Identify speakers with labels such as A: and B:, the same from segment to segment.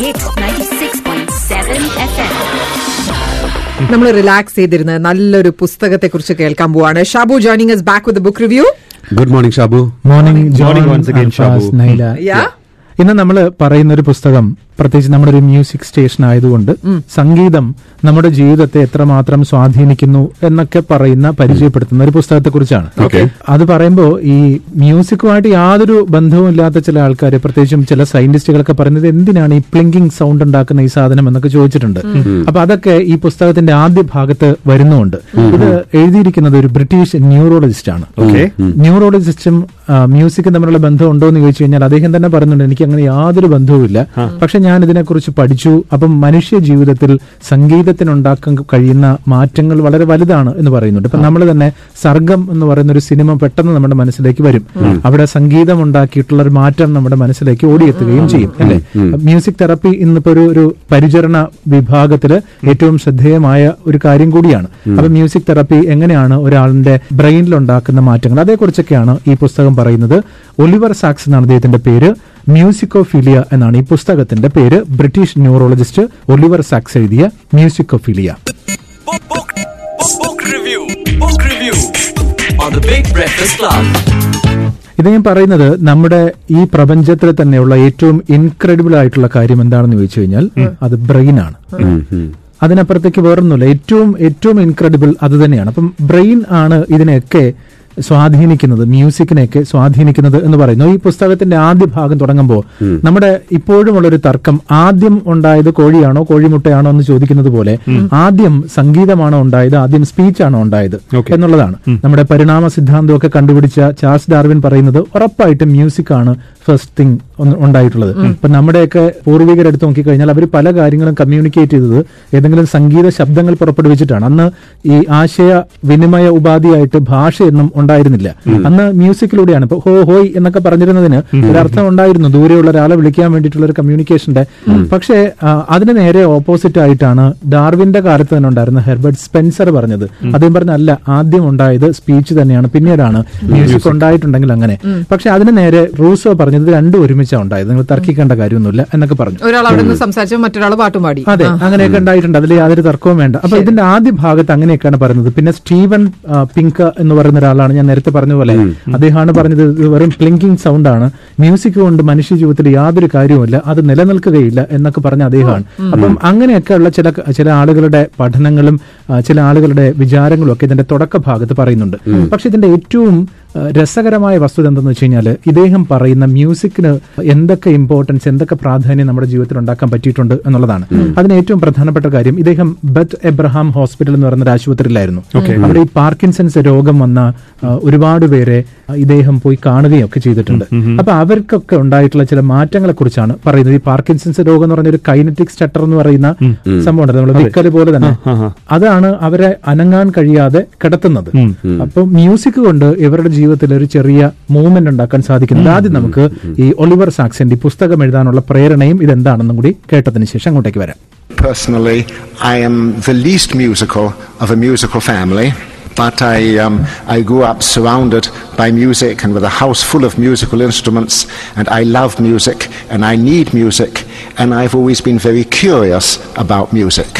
A: Hit 96.7 FM.
B: നമ്മൾ relax ചെയ്തിരുന്ന നല്ലൊരു പുസ്തകത്തെ കുറിച്ച് കേൾക്കാൻ പോവാണ്. Shabu joining us back with book
C: review good morning
D: Shabu.
C: Morning joining once again Shabu.
D: Nyla
B: Yeah.
D: ഇന്ന് നമ്മൾ പറയുന്ന ഒരു പുസ്തകം പ്രത്യേകിച്ച് നമ്മുടെ ഒരു മ്യൂസിക് സ്റ്റേഷൻ ആയതുകൊണ്ട് സംഗീതം നമ്മുടെ ജീവിതത്തെ എത്രമാത്രം സ്വാധീനിക്കുന്നു എന്നൊക്കെ പറയുന്ന പരിചയപ്പെടുത്തുന്ന ഒരു പുസ്തകത്തെ കുറിച്ചാണ് അത് പറയുമ്പോൾ ഈ മ്യൂസിക്കുമായിട്ട് യാതൊരു ബന്ധവും ഇല്ലാത്ത ചില ആൾക്കാർ പ്രത്യേകിച്ചും ചില സയന്റിസ്റ്റുകളൊക്കെ പറയുന്നത് എന്തിനാണ് ഈ പ്ലിങ്കിങ് സൗണ്ട് ഉണ്ടാക്കുന്ന ഈ സാധനം എന്നൊക്കെ ചോദിച്ചിട്ടുണ്ട്. അപ്പൊ അതൊക്കെ ഈ പുസ്തകത്തിന്റെ ആദ്യ ഭാഗത്ത് വരുന്നുണ്ട്. ഇത് എഴുതിയിരിക്കുന്നത് ഒരു ബ്രിട്ടീഷ് ന്യൂറോളജിസ്റ്റ് ആണ്
C: Okay.
D: ന്യൂറോളജിസ്റ്റും മ്യൂസിക്കും തമ്മിലുള്ള ബന്ധം ഉണ്ടോ എന്ന് ചോദിച്ചു കഴിഞ്ഞാൽ അദ്ദേഹം തന്നെ പറയുന്നുണ്ട് എനിക്ക് അങ്ങനെ യാതൊരു ബന്ധവുമില്ല. പക്ഷെ ഞാൻ ഇതിനെക്കുറിച്ച് പഠിച്ചു. അപ്പം മനുഷ്യ ജീവിതത്തിൽ സംഗീതത്തിനുണ്ടാക്കാൻ കഴിയുന്ന മാറ്റങ്ങൾ വളരെ വലുതാണ് എന്ന് പറയുന്നുണ്ട്. ഇപ്പൊ നമ്മൾ തന്നെ സർഗം എന്ന് പറയുന്ന ഒരു സിനിമ പെട്ടെന്ന് നമ്മുടെ മനസ്സിലേക്ക് വരും. അവിടെ സംഗീതം ഉണ്ടാക്കിയിട്ടുള്ള ഒരു മാറ്റം നമ്മുടെ മനസ്സിലേക്ക് ഓടിയെത്തുകയും ചെയ്യും അല്ലെ? മ്യൂസിക് തെറപ്പി ഇന്നിപ്പോ ഒരു ഒരു പരിചരണ വിഭാഗത്തിൽ ഏറ്റവും ശ്രദ്ധേയമായ ഒരു കാര്യം കൂടിയാണ്. അപ്പൊ മ്യൂസിക് തെറപ്പി എങ്ങനെയാണ് ഒരാളിന്റെ ബ്രെയിനിൽ ഉണ്ടാക്കുന്ന മാറ്റങ്ങൾ? അതേക്കുറിച്ചൊക്കെയാണ് ഈ പുസ്തകം പറയുന്നത് ഒലിവർ സാക്സ് എന്നാണ് അദ്ദേഹത്തിന്റെ പേര്. മ്യൂസിക്കോഫിലിയ എന്നാണ് ഈ പുസ്തകത്തിന്റെ പേര്. ബ്രിട്ടീഷ് ന്യൂറോളജിസ്റ്റ് ഒലിവർ സാക്സ് എഴുതിയ Musicophilia.
E: Of book, book, book review. Book review on the Big Breakfast Club.
D: ഇത് ഞാൻ പറയുന്നത് നമ്മുടെ ഈ പ്രപഞ്ചത്തിൽ തന്നെയുള്ള ഏറ്റവും ഇൻക്രെഡിബിൾ ആയിട്ടുള്ള കാര്യം എന്താണെന്ന് ചോദിച്ചു കഴിഞ്ഞാൽ അത് ബ്രെയിൻ ആണ്. അതിനപ്പുറത്തേക്ക് വേറൊന്നുമില്ല. ഏറ്റവും ഏറ്റവും ഇൻക്രെഡിബിൾ അത് തന്നെയാണ്. അപ്പം ബ്രെയിൻ ആണ് ഇതിനെയൊക്കെ സ്വാധീനിക്കുന്നത് മ്യൂസിക്കിനെയൊക്കെ സ്വാധീനിക്കുന്നത് എന്ന് പറയുന്നു. ഈ പുസ്തകത്തിന്റെ ആദ്യ ഭാഗം തുടങ്ങുമ്പോൾ നമ്മുടെ ഇപ്പോഴുമുള്ള ഒരു തർക്കം ആദ്യം ഉണ്ടായത് കോഴിയാണോ കോഴിമുട്ടയാണോ എന്ന് ചോദിക്കുന്നത് പോലെ ആദ്യം സംഗീതമാണോ ഉണ്ടായത് ആദ്യം സ്പീച്ചാണോ ഉണ്ടായത് എന്നുള്ളതാണ്. നമ്മുടെ പരിണാമ സിദ്ധാന്തമൊക്കെ കണ്ടുപിടിച്ച ചാൾസ് ഡാർവിൻ പറയുന്നത് ഉറപ്പായിട്ടും മ്യൂസിക് ആണ് ഫസ്റ്റ് തിങ് ഉണ്ടായിട്ടുള്ളത്. ഇപ്പൊ നമ്മുടെയൊക്കെ പൂർവികരെടുത്ത് നോക്കിക്കഴിഞ്ഞാൽ അവർ പല കാര്യങ്ങളും കമ്മ്യൂണിക്കേറ്റ് ചെയ്തത് ഏതെങ്കിലും സംഗീത ശബ്ദങ്ങൾ പുറപ്പെടുവിച്ചിട്ടാണ്. അന്ന് ഈ ആശയ വിനിമയ ഉപാധിയായിട്ട് ഭാഷയൊന്നും ഉണ്ടായിരുന്നില്ല. അന്ന് മ്യൂസിക്കിലൂടെയാണ് ഇപ്പൊ ഹോ ഹോയ് എന്നൊക്കെ പറഞ്ഞിരുന്നതിന് ഒരർത്ഥം ഉണ്ടായിരുന്നു. ദൂരെയുള്ള ഒരാളെ വിളിക്കാൻ വേണ്ടിയിട്ടുള്ള ഒരു കമ്മ്യൂണിക്കേഷന്റെ പക്ഷേ അതിന് നേരെ ഓപ്പോസിറ്റ് ആയിട്ടാണ് ഡാർവിന്റെ കാലത്ത് തന്നെ ഉണ്ടായിരുന്ന ഹെർബർട്ട് സ്പെൻസർ പറഞ്ഞത്. അദ്ദേഹം പറഞ്ഞല്ല ആദ്യം ഉണ്ടായത് സ്പീച്ച് തന്നെയാണ്. പിന്നീടാണ് മ്യൂസിക് ഉണ്ടായിട്ടുണ്ടെങ്കിൽ അങ്ങനെ. പക്ഷെ അതിന് നേരെ റൂസോ പറഞ്ഞത് ഇത് രണ്ടും ഒരുമിച്ചാണ് ഉണ്ടായത്. നിങ്ങൾ തർക്കിക്കേണ്ട കാര്യമൊന്നുമില്ല എന്നൊക്കെ പറഞ്ഞു.
B: ഒരാൾ അവിടെ നിന്ന് സംസാരിച്ചു മറ്റൊരാൾ പാട്ടും പാടി.
D: അതെ അങ്ങനെയൊക്കെ ഉണ്ടായിട്ടുണ്ട്. അതിൽ യാതൊരു തർക്കവും വേണ്ട. അപ്പൊ ഇതിന്റെ ആദ്യ ഭാഗത്ത് അങ്ങനെയൊക്കെയാണ് പറയുന്നത്. പിന്നെ സ്റ്റീവൻ പിങ്ക് എന്ന് പറയുന്ന ഒരാളാണ് ഞാൻ നേരത്തെ പറഞ്ഞ പോലെ. അദ്ദേഹമാണ് പറഞ്ഞത് ഇത് വെറും ക്ലിങ്കിങ് സൗണ്ട് ആണ് മ്യൂസിക് കൊണ്ട് മനുഷ്യ ജീവിതത്തിൽ യാതൊരു കാര്യവുമില്ല. അത് നിലനിൽക്കുകയില്ല എന്നൊക്കെ പറഞ്ഞ അദ്ദേഹമാണ്. അപ്പം അങ്ങനെയൊക്കെയുള്ള ചില ചില ആളുകളുടെ പഠനങ്ങളും ചില ആളുകളുടെ വിചാരങ്ങളും ഒക്കെ ഇതിന്റെ തുടക്ക ഭാഗത്ത് പറയുന്നുണ്ട് പക്ഷെ ഇതിന്റെ ഏറ്റവും രസകരമായ വസ്തുത എന്തെന്ന് വെച്ച് കഴിഞ്ഞാൽ ഇദ്ദേഹം പറയുന്ന മ്യൂസിക്കിന് എന്തൊക്കെ ഇമ്പോർട്ടൻസ് എന്തൊക്കെ പ്രാധാന്യം നമ്മുടെ ജീവിതത്തിൽ ഉണ്ടാക്കാൻ പറ്റിയിട്ടുണ്ട് എന്നുള്ളതാണ്. അതിന് ഏറ്റവും പ്രധാനപ്പെട്ട കാര്യം ഇദ്ദേഹം ബത്ത് എബ്രഹാം ഹോസ്പിറ്റൽ എന്ന് പറയുന്ന ഒരു ആശുപത്രിയിലായിരുന്നു. അവിടെ ഈ പാർക്കിൻസൺസ് രോഗം വന്ന ഒരുപാട് പേരെ ഇദ്ദേഹം പോയി കാണുകയും ഒക്കെ ചെയ്തിട്ടുണ്ട് അപ്പൊ അവർക്കൊക്കെ ഉണ്ടായിട്ടുള്ള ചില മാറ്റങ്ങളെ കുറിച്ചാണ് പറയുന്നത്. ഈ പാർക്കിൻസൺസ് രോഗം എന്ന് പറഞ്ഞ ഒരു കൈനറ്റിക് സ്റ്റട്ടർ എന്ന് പറയുന്ന സംഭവം ഉണ്ട് നമ്മൾ വിക്കൽ പോലെ തന്നെ. അതാണ് അവരെ അനങ്ങാൻ കഴിയാതെ കിടത്തുന്നത്. അപ്പൊ മ്യൂസിക് കൊണ്ട് ഇവരുടെ ജീവിതത്തിൽ ഒരു ചെറിയ മൂവ്മെന്റ് ഉണ്ടാക്കാൻ സാധിക്കുന്നത് ആദ്യം നമുക്ക് ഈ ഒളിവർ സാക്സിന്റെ പുസ്തകം എഴുതാനുള്ള പ്രേരണയും ഇതെന്താണെന്നും കൂടി കേട്ടതിന് ശേഷം അങ്ങോട്ടേക്ക് വരാം
F: Personally, I am the least musical of a musical family, but I, um, I grew up surrounded by music and with a house full of musical instruments, and I love music and I need music, and I've always been very curious about music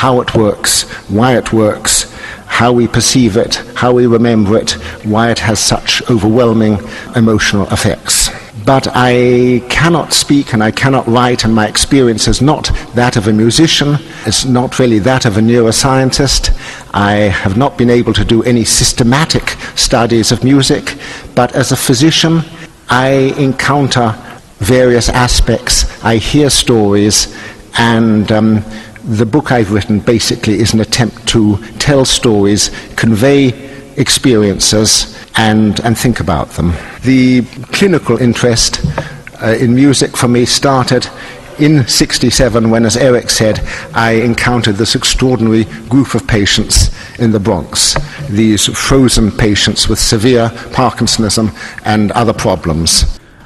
F: how it works, why it works, how we perceive it, how we remember it, why it has such overwhelming emotional effects. But I cannot speak and I cannot write, and my experience is not that of a musician. It's not really that of a neuroscientist. I have not been able to do any systematic studies of music, but as a physician, I encounter various aspects. I hear stories, and um, the book I've written basically is an attempt to tell stories, convey experiences, and, and think about them. The clinical interest uh, in music for me started in 67 when, as Eric said, I encountered this extraordinary group of patients in the Bronx, these frozen patients with severe Parkinsonism and other problems.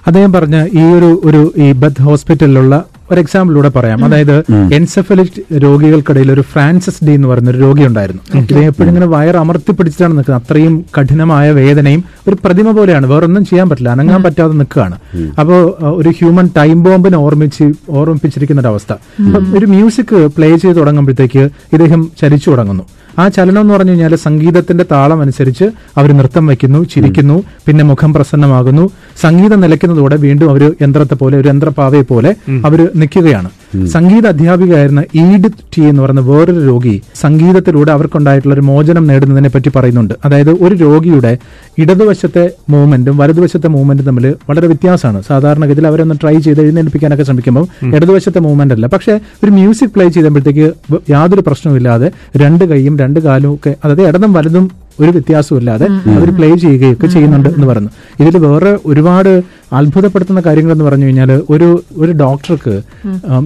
D: അദ്ദേഹം പറഞ്ഞ ഈ ഒരു ഒരു ഈ ബത്ത് ഹോസ്പിറ്റലിലുള്ള ഒരു എക്സാമ്പിളിലൂടെ പറയാം. അതായത് എൻസെഫലിക് രോഗികൾക്കിടയിൽ ഒരു ഫ്രാൻസിസ് ഡി എന്ന് പറയുന്ന ഒരു രോഗി ഉണ്ടായിരുന്നു ഇദ്ദേഹം എപ്പോഴും ഇങ്ങനെ വയർ അമർത്തി പിടിച്ചിട്ടാണ് നിൽക്കുന്നത്. അത്രയും കഠിനമായ വേദനയും ഒരു പ്രതിമ പോലെയാണ്. വേറൊന്നും ചെയ്യാൻ പറ്റില്ല. അനങ്ങാൻ പറ്റാതെ നിൽക്കുകയാണ്. അപ്പോൾ ഒരു ഹ്യൂമൻ ടൈം ബോംബിനെ ഓർമ്മിച്ച് ഓർമ്മിപ്പിച്ചിരിക്കുന്ന ഒരു അവസ്ഥ. അപ്പൊ ഒരു മ്യൂസിക് പ്ലേ ചെയ്ത് തുടങ്ങുമ്പോഴത്തേക്ക് ഇദ്ദേഹം ചരിച്ചു തുടങ്ങുന്നു. ആ ചലനം എന്ന് പറഞ്ഞു കഴിഞ്ഞാൽ സംഗീതത്തിന്റെ താളം അനുസരിച്ച് അവർ നൃത്തം വയ്ക്കുന്നു ചിരിക്കുന്നു പിന്നെ മുഖം പ്രസന്നമാകുന്നു. സംഗീതം നിലയ്ക്കുന്നതോടെ വീണ്ടും അവർ യന്ത്രത്തെ പോലെ ഒരു യന്ത്രപാവയെ പോലെ അവർ നിൽക്കുകയാണ്. സംഗീത അധ്യാപികയായിരുന്ന ഈഡ് ടി എന്ന് പറയുന്ന വേറൊരു രോഗി സംഗീതത്തിലൂടെ അവർക്കുണ്ടായിട്ടുള്ള ഒരു മോചനം നേടുന്നതിനെ പറ്റി പറയുന്നുണ്ട്. അതായത് ഒരു രോഗിയുടെ ഇടതുവശത്തെ മൂവ്മെന്റും വലതുവശത്തെ മൂവ്മെന്റും തമ്മിൽ വളരെ വ്യത്യാസമാണ്. സാധാരണഗതിയിൽ അവരൊന്ന് ട്രൈ ചെയ്ത് എഴുന്നേൽപ്പിക്കാനൊക്കെ ശ്രമിക്കുമ്പോൾ ഇടതുവശത്തെ മൂവ്മെന്റ് അല്ല പക്ഷേ ഒരു മ്യൂസിക് പ്ലേ ചെയ്യുമ്പോഴത്തേക്ക് യാതൊരു യാതൊരു പ്രശ്നവുമില്ലാതെ രണ്ട് കൈയും രണ്ട് കാലും ഒക്കെ അതായത് ഇടതും വലതും ഒരു വ്യത്യാസമില്ലാതെ അവർ പ്ലേ ചെയ്യുകയൊക്കെ ചെയ്യുന്നുണ്ട് എന്ന് പറഞ്ഞു ഇതിൽ വേറെ ഒരുപാട് അത്ഭുതപ്പെടുത്തുന്ന കാര്യങ്ങൾ എന്ന് പറഞ്ഞു കഴിഞ്ഞാൽ ഒരു ഒരു ഡോക്ടർക്ക്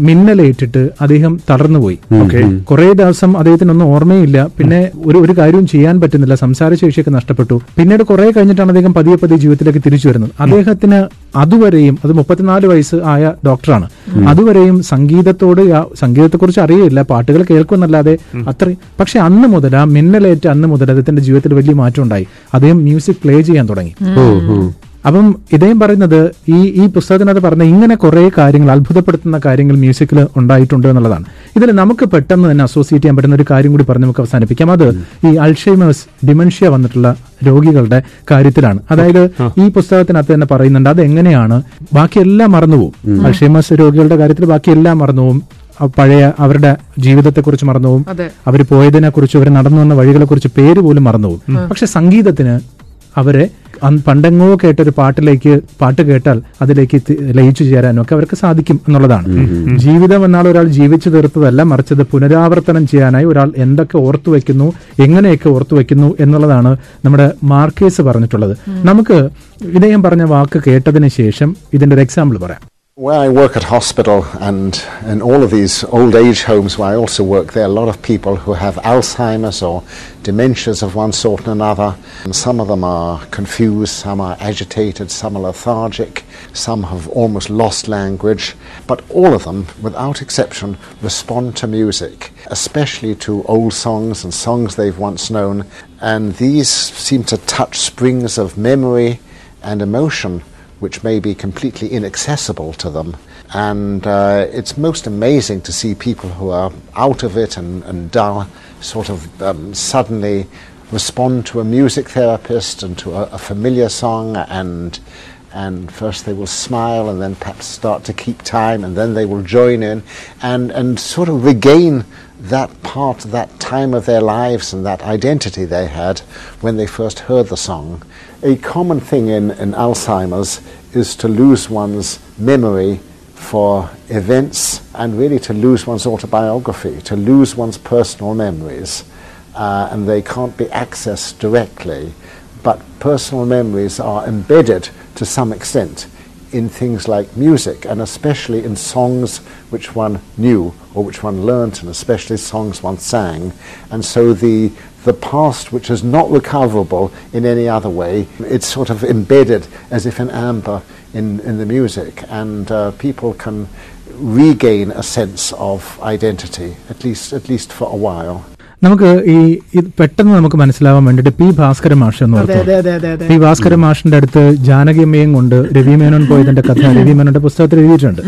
D: മിന്നലേറ്റിട്ട് അദ്ദേഹം തളർന്നുപോയി. ഓക്കെ കുറെ ദിവസം അദ്ദേഹത്തിനൊന്നും ഓർമ്മയില്ല. പിന്നെ ഒരു ഒരു കാര്യവും ചെയ്യാൻ പറ്റുന്നില്ല. സംസാരശേഷിയൊക്കെ നഷ്ടപ്പെട്ടു. പിന്നീട് കുറെ കഴിഞ്ഞിട്ടാണ് അദ്ദേഹം പതിയെ പതിയെ ജീവിതത്തിലേക്ക് തിരിച്ചു വരുന്നത്. അദ്ദേഹത്തിന് അതുവരെയും അത് മുപ്പത്തിനാല് വയസ്സ് ആയ ഡോക്ടറാണ്. അതുവരെയും സംഗീതത്തോട് സംഗീതത്തെക്കുറിച്ച് അറിയില്ല പാട്ടുകൾ കേൾക്കുമെന്നല്ലാതെ അത്ര പക്ഷെ അന്ന് മുതൽ ആ മിന്നലേറ്റ് അന്ന് മുതൽ അദ്ദേഹത്തിന്റെ ജീവിതത്തിൽ വലിയ മാറ്റം ഉണ്ടായി. അദ്ദേഹം മ്യൂസിക് പ്ലേ ചെയ്യാൻ തുടങ്ങി. അപ്പം ഇദ്ദേഹം പറയുന്നത് ഈ ഈ പുസ്തകത്തിനകത്ത് പറഞ്ഞ ഇങ്ങനെ കുറെ കാര്യങ്ങൾ അത്ഭുതപ്പെടുത്തുന്ന കാര്യങ്ങൾ മ്യൂസിക്കിൽ ഉണ്ടായിട്ടുണ്ട് എന്നുള്ളതാണ്. ഇതിൽ നമുക്ക് പെട്ടെന്ന് തന്നെ അസോസിയേറ്റ് ചെയ്യാൻ പറ്റുന്ന ഒരു കാര്യം കൂടി പറഞ്ഞ് നമുക്ക് അവസാനിപ്പിക്കാം. അത് ഈ അൾഷൈമേഴ്സ് ഡിമൻഷ്യ വന്നിട്ടുള്ള രോഗികളുടെ കാര്യത്തിലാണ്. അതായത് ഈ പുസ്തകത്തിനകത്ത് തന്നെ പറയുന്നുണ്ട് അത് എങ്ങനെയാണ് ബാക്കിയെല്ലാം മറന്നുപോകും അൾഷൈമേഴ്സ് രോഗികളുടെ കാര്യത്തിൽ ബാക്കിയെല്ലാം മറന്നുപോകും പഴയ അവരുടെ ജീവിതത്തെക്കുറിച്ച് മറന്നുപോകും അവർ പോയതിനെ കുറിച്ച് അവർ നടന്നു വന്ന വഴികളെ കുറിച്ച് പേര് പോലും മറന്നുപോകും പക്ഷെ സംഗീതത്തിന് അവരെ പണ്ടെങ്ങോ കേട്ടൊരു പാട്ടിലേക്ക് പാട്ട് കേട്ടാൽ അതിലേക്ക് ലയിച്ചു ചേരാനും ഒക്കെ അവർക്ക് സാധിക്കും എന്നുള്ളതാണ്. ജീവിതം എന്നാൽ ഒരാൾ ജീവിച്ചു തീർത്തതല്ല മറിച്ചത് പുനരാവർത്തനം ചെയ്യാനായി ഒരാൾ എന്തൊക്കെ ഓർത്തു വെക്കുന്നു എങ്ങനെയൊക്കെ ഓർത്തു വെക്കുന്നു എന്നുള്ളതാണ് നമ്മുടെ മാർക്കേസ് പറഞ്ഞിട്ടുള്ളത്. നമുക്ക് ഇദ്ദേഹം പറഞ്ഞ വാക്ക് കേട്ടതിന് ശേഷം ഇതിന്റെ ഒരു എക്സാമ്പിൾ പറയാം.
F: Where I work at hospital and in all of these old age homes where I also work, there are a lot of people who have Alzheimer's or dementias of one sort and another. And some of them are confused, some are agitated, some are lethargic, some have almost lost language. But all of them, without exception, respond to music, especially to old songs and songs they've once known. And these seem to touch springs of memory and emotion which may be completely inaccessible to them. And uh, it's most amazing to see people who are out of it and, and dull sort of um, suddenly respond to a music therapist and to a, a familiar song and and first they will smile and then perhaps start to keep time and then they will join in and, and sort of regain that part, that time of their lives and that identity they had when they first heard the song. A common thing in, in Alzheimer's is to lose one's memory for events and really to lose one's autobiography, to lose one's personal memories. Uh, and they can't be accessed directly, but personal memories are embedded to some extent in things like music and especially in songs which one knew or which one learnt and especially songs one sang. And so the the past which is not recoverable in any other way, it's sort of embedded as if in amber in, in the music and uh, people can regain a sense of identity, at least at least for a while.
D: നമുക്ക് ഈ പെട്ടെന്ന് നമുക്ക് മനസ്സിലാവാൻ വേണ്ടിയിട്ട് P Bhaskara മാഷ് എന്ന് P Bhaskara മാഷിന്റെ അടുത്ത് ജാനകിയമ്മയും കൊണ്ട് രവി മേനോൻ പോയതിന്റെ കഥ രവി മേനോന്റെ പുസ്തകത്തിൽ എഴുതിയിട്ടുണ്ട്.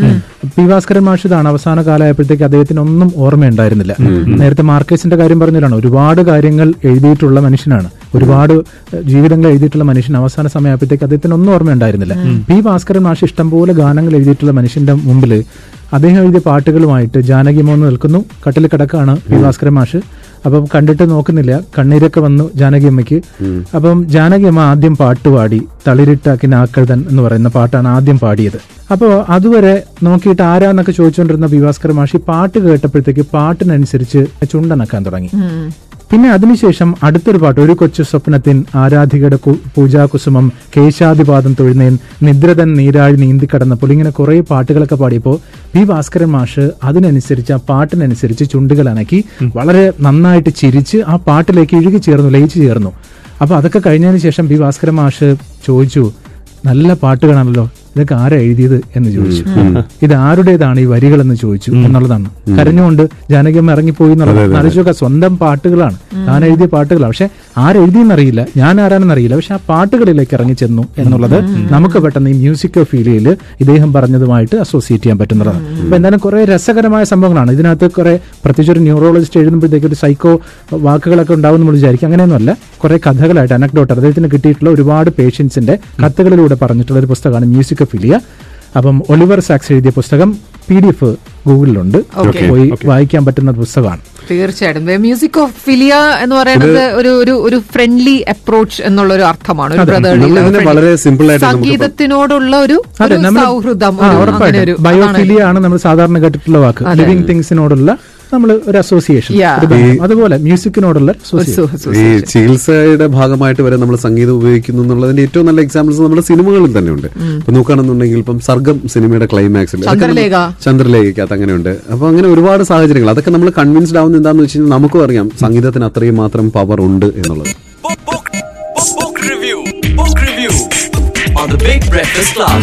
D: പി ഭാസ്കരൻ മാഷ് ഇതാണ് അവസാന കാലമായപ്പോഴത്തേക്ക് അദ്ദേഹത്തിന് ഒന്നും ഓർമ്മയുണ്ടായിരുന്നില്ല. നേരത്തെ മാർക്കേസിന്റെ കാര്യം പറഞ്ഞതാണ് ഒരുപാട് കാര്യങ്ങൾ എഴുതിയിട്ടുള്ള മനുഷ്യനാണ്. ഒരുപാട് ജീവിതങ്ങൾ എഴുതിയിട്ടുള്ള മനുഷ്യൻ അവസാന സമയമായപ്പോഴത്തേക്ക് അദ്ദേഹത്തിന് ഒന്നും ഓർമ്മയുണ്ടായിരുന്നില്ല. പി ഭാസ്കരൻ മാഷ് ഇഷ്ടംപോലെ ഗാനങ്ങൾ എഴുതിയിട്ടുള്ള മനുഷ്യന്റെ മുമ്പിൽ അദ്ദേഹം എഴുതിയ പാട്ടുകളുമായിട്ട് ജാനകിമോന്ന് നിൽക്കുന്നു. കട്ടിൽ കിടക്കാണ് പി ഭാസ്കരൻ മാഷ്. അപ്പം കണ്ടിട്ട് നോക്കുന്നില്ല. കണ്ണീരൊക്കെ വന്നു ജാനകിയമ്മയ്ക്ക് അപ്പം ജാനകിയമ്മ ആദ്യം പാട്ട് പാടി തളിരിട്ടാക്കി നാക്കഴുതൻ എന്ന് പറയുന്ന പാട്ടാണ് ആദ്യം പാടിയത്. അപ്പോൾ അതുവരെ നോക്കിയിട്ട് ആരാന്നൊക്കെ ചോദിച്ചുകൊണ്ടിരുന്ന പി ഭാസ്കരൻ മാഷി പാട്ട് കേട്ടപ്പോഴത്തേക്ക് പാട്ടിനനുസരിച്ച് ചുണ്ടനക്കാൻ തുടങ്ങി. പിന്നെ അതിനുശേഷം അടുത്തൊരു പാട്ട് ഒരു കൊച്ചു സ്വപ്നത്തിൻ ആരാധികയുടെ പൂജാകുസുമം കേശാദിപാദം തൊഴുന്നേൻ നിദ്രതൻ നീരാഴി നീന്തിക്കടന്നപ്പോൾ ഇങ്ങനെ കുറെ പാട്ടുകളൊക്കെ പാടിയപ്പോൾ പി ഭാസ്കരൻ മാഷ് അതിനനുസരിച്ച് ആ പാട്ടിനനുസരിച്ച് ചുണ്ടുകൾ അനക്കി വളരെ നന്നായിട്ട് ചിരിച്ച് ആ പാട്ടിലേക്ക് ഇഴുകി ചേർന്നു ലയിച്ചു ചേർന്നു. അപ്പൊ അതൊക്കെ കഴിഞ്ഞതിന് ശേഷം പി ഭാസ്കരൻ മാഷ് ചോദിച്ചു നല്ല പാട്ടുകളാണല്ലോ ഇതൊക്കെ ആരാ എഴുതിയത് എന്ന് ചോദിച്ചു. ഇത് ആരുടേതാണ് ഈ വരികൾ എന്ന് ചോദിച്ചു എന്നുള്ളതാണ്. കരഞ്ഞുകൊണ്ട് ജാനകിയമ്മ ഇറങ്ങിപ്പോയി എന്നുള്ളത് ആലോചിച്ചൊക്കെ സ്വന്തം പാട്ടുകളാണ്. താൻ എഴുതിയ പാട്ടുകളാണ് പക്ഷെ ആരെഴുതിയെന്നറിയില്ല ഞാൻ ആരാണെന്നറിയില്ല പക്ഷെ ആ പാട്ടുകളിലേക്ക് ഇറങ്ങി ചെന്നു എന്നുള്ളത് നമുക്ക് പെട്ടെന്ന് ഈ മ്യൂസിക് ഫീലിയിൽ ഇദ്ദേഹം പറഞ്ഞതുമായിട്ട് അസോസിയേറ്റ് ചെയ്യാൻ പറ്റുന്നതാണ്. അപ്പൊ എന്തായാലും കുറെ രസകരമായ സംഭവങ്ങളാണ്. ഇതിനകത്ത് കുറെ പ്രത്യേകിച്ച് ഒരു ന്യൂറോളജിസ്റ്റ് എഴുതുമ്പോഴത്തേക്ക് ഒരു സൈക്കോ വാക്കുകളൊക്കെ ഉണ്ടാവും നമ്മൾ വിചാരിക്കും. അങ്ങനെയൊന്നുമല്ല. കുറെ കഥകളായിട്ട് അനക്ഡോട്ട് അദ്ദേഹത്തിന് കിട്ടിയിട്ടുള്ള ഒരുപാട് പേഷ്യൻസിന്റെ കത്തുകളിലൂടെ പറഞ്ഞിട്ടുള്ള ഒരു പുസ്തകമാണ് മ്യൂസിക് ഫിലിയ അപ്പം ഒലിവർ സാക്സ് എഴുതിയ പുസ്തകം പി ഡി എഫ് ഗൂഗിളിലുണ്ട്. പോയി വായിക്കാൻ പറ്റുന്ന പുസ്തകമാണ്.
B: തീർച്ചയായിട്ടും. മ്യൂസിക് ഓഫ് ഫിലിയ എന്ന് പറയുന്നത് ഒരു ഒരു ഒരു ഫ്രണ്ട്ലി അപ്രോച്ച് എന്നുള്ള ഒരു അർത്ഥമാണ്
C: വളരെ സിമ്പിൾ ആയിട്ട് നമുക്ക്
B: സംഗീതത്തിനോടുള്ള ഒരു സൗഹൃദം
D: ബയോഫിലിയ ആണ് നമ്മൾ സാധാരണ കേട്ടിട്ടുള്ള വാക്ക്. ലിവിങ് തിങ്സിനോടുള്ള നമ്മൾ ഒരു അസോസിയേഷൻ അതുപോലെ മ്യൂസിക്കിനോടുള്ള
C: ഈ. ചികിത്സയുടെ ഭാഗമായിട്ട് വരെ നമ്മൾ സംഗീതം ഉപയോഗിക്കുന്നു എന്നുള്ളതിന്റെ ഏറ്റവും നല്ല എക്സാമ്പിൾസ് നമ്മുടെ സിനിമകളിൽ തന്നെ ഉണ്ട്. ഇപ്പൊ നോക്കുകയാണെന്നുണ്ടെങ്കിൽ ഇപ്പം സർഗം സിനിമയുടെ ക്ലൈമാക്സിൽ
B: ചന്ദ്രലേഖ.
C: ചന്ദ്രലേഖയ്ക്കകത്ത് അങ്ങനെയുണ്ട് അപ്പൊ അങ്ങനെ ഒരുപാട് സാഹചര്യങ്ങൾ. അതൊക്കെ നമ്മൾ കൺവിൻസ്ഡ് ആവുന്ന എന്താണെന്ന് വെച്ച് കഴിഞ്ഞാൽ നമുക്കും അറിയാം സംഗീതത്തിന് അത്രയും മാത്രം പവർ ഉണ്ട് എന്നുള്ളത്.
E: Book review. On the Big Breakfast Club.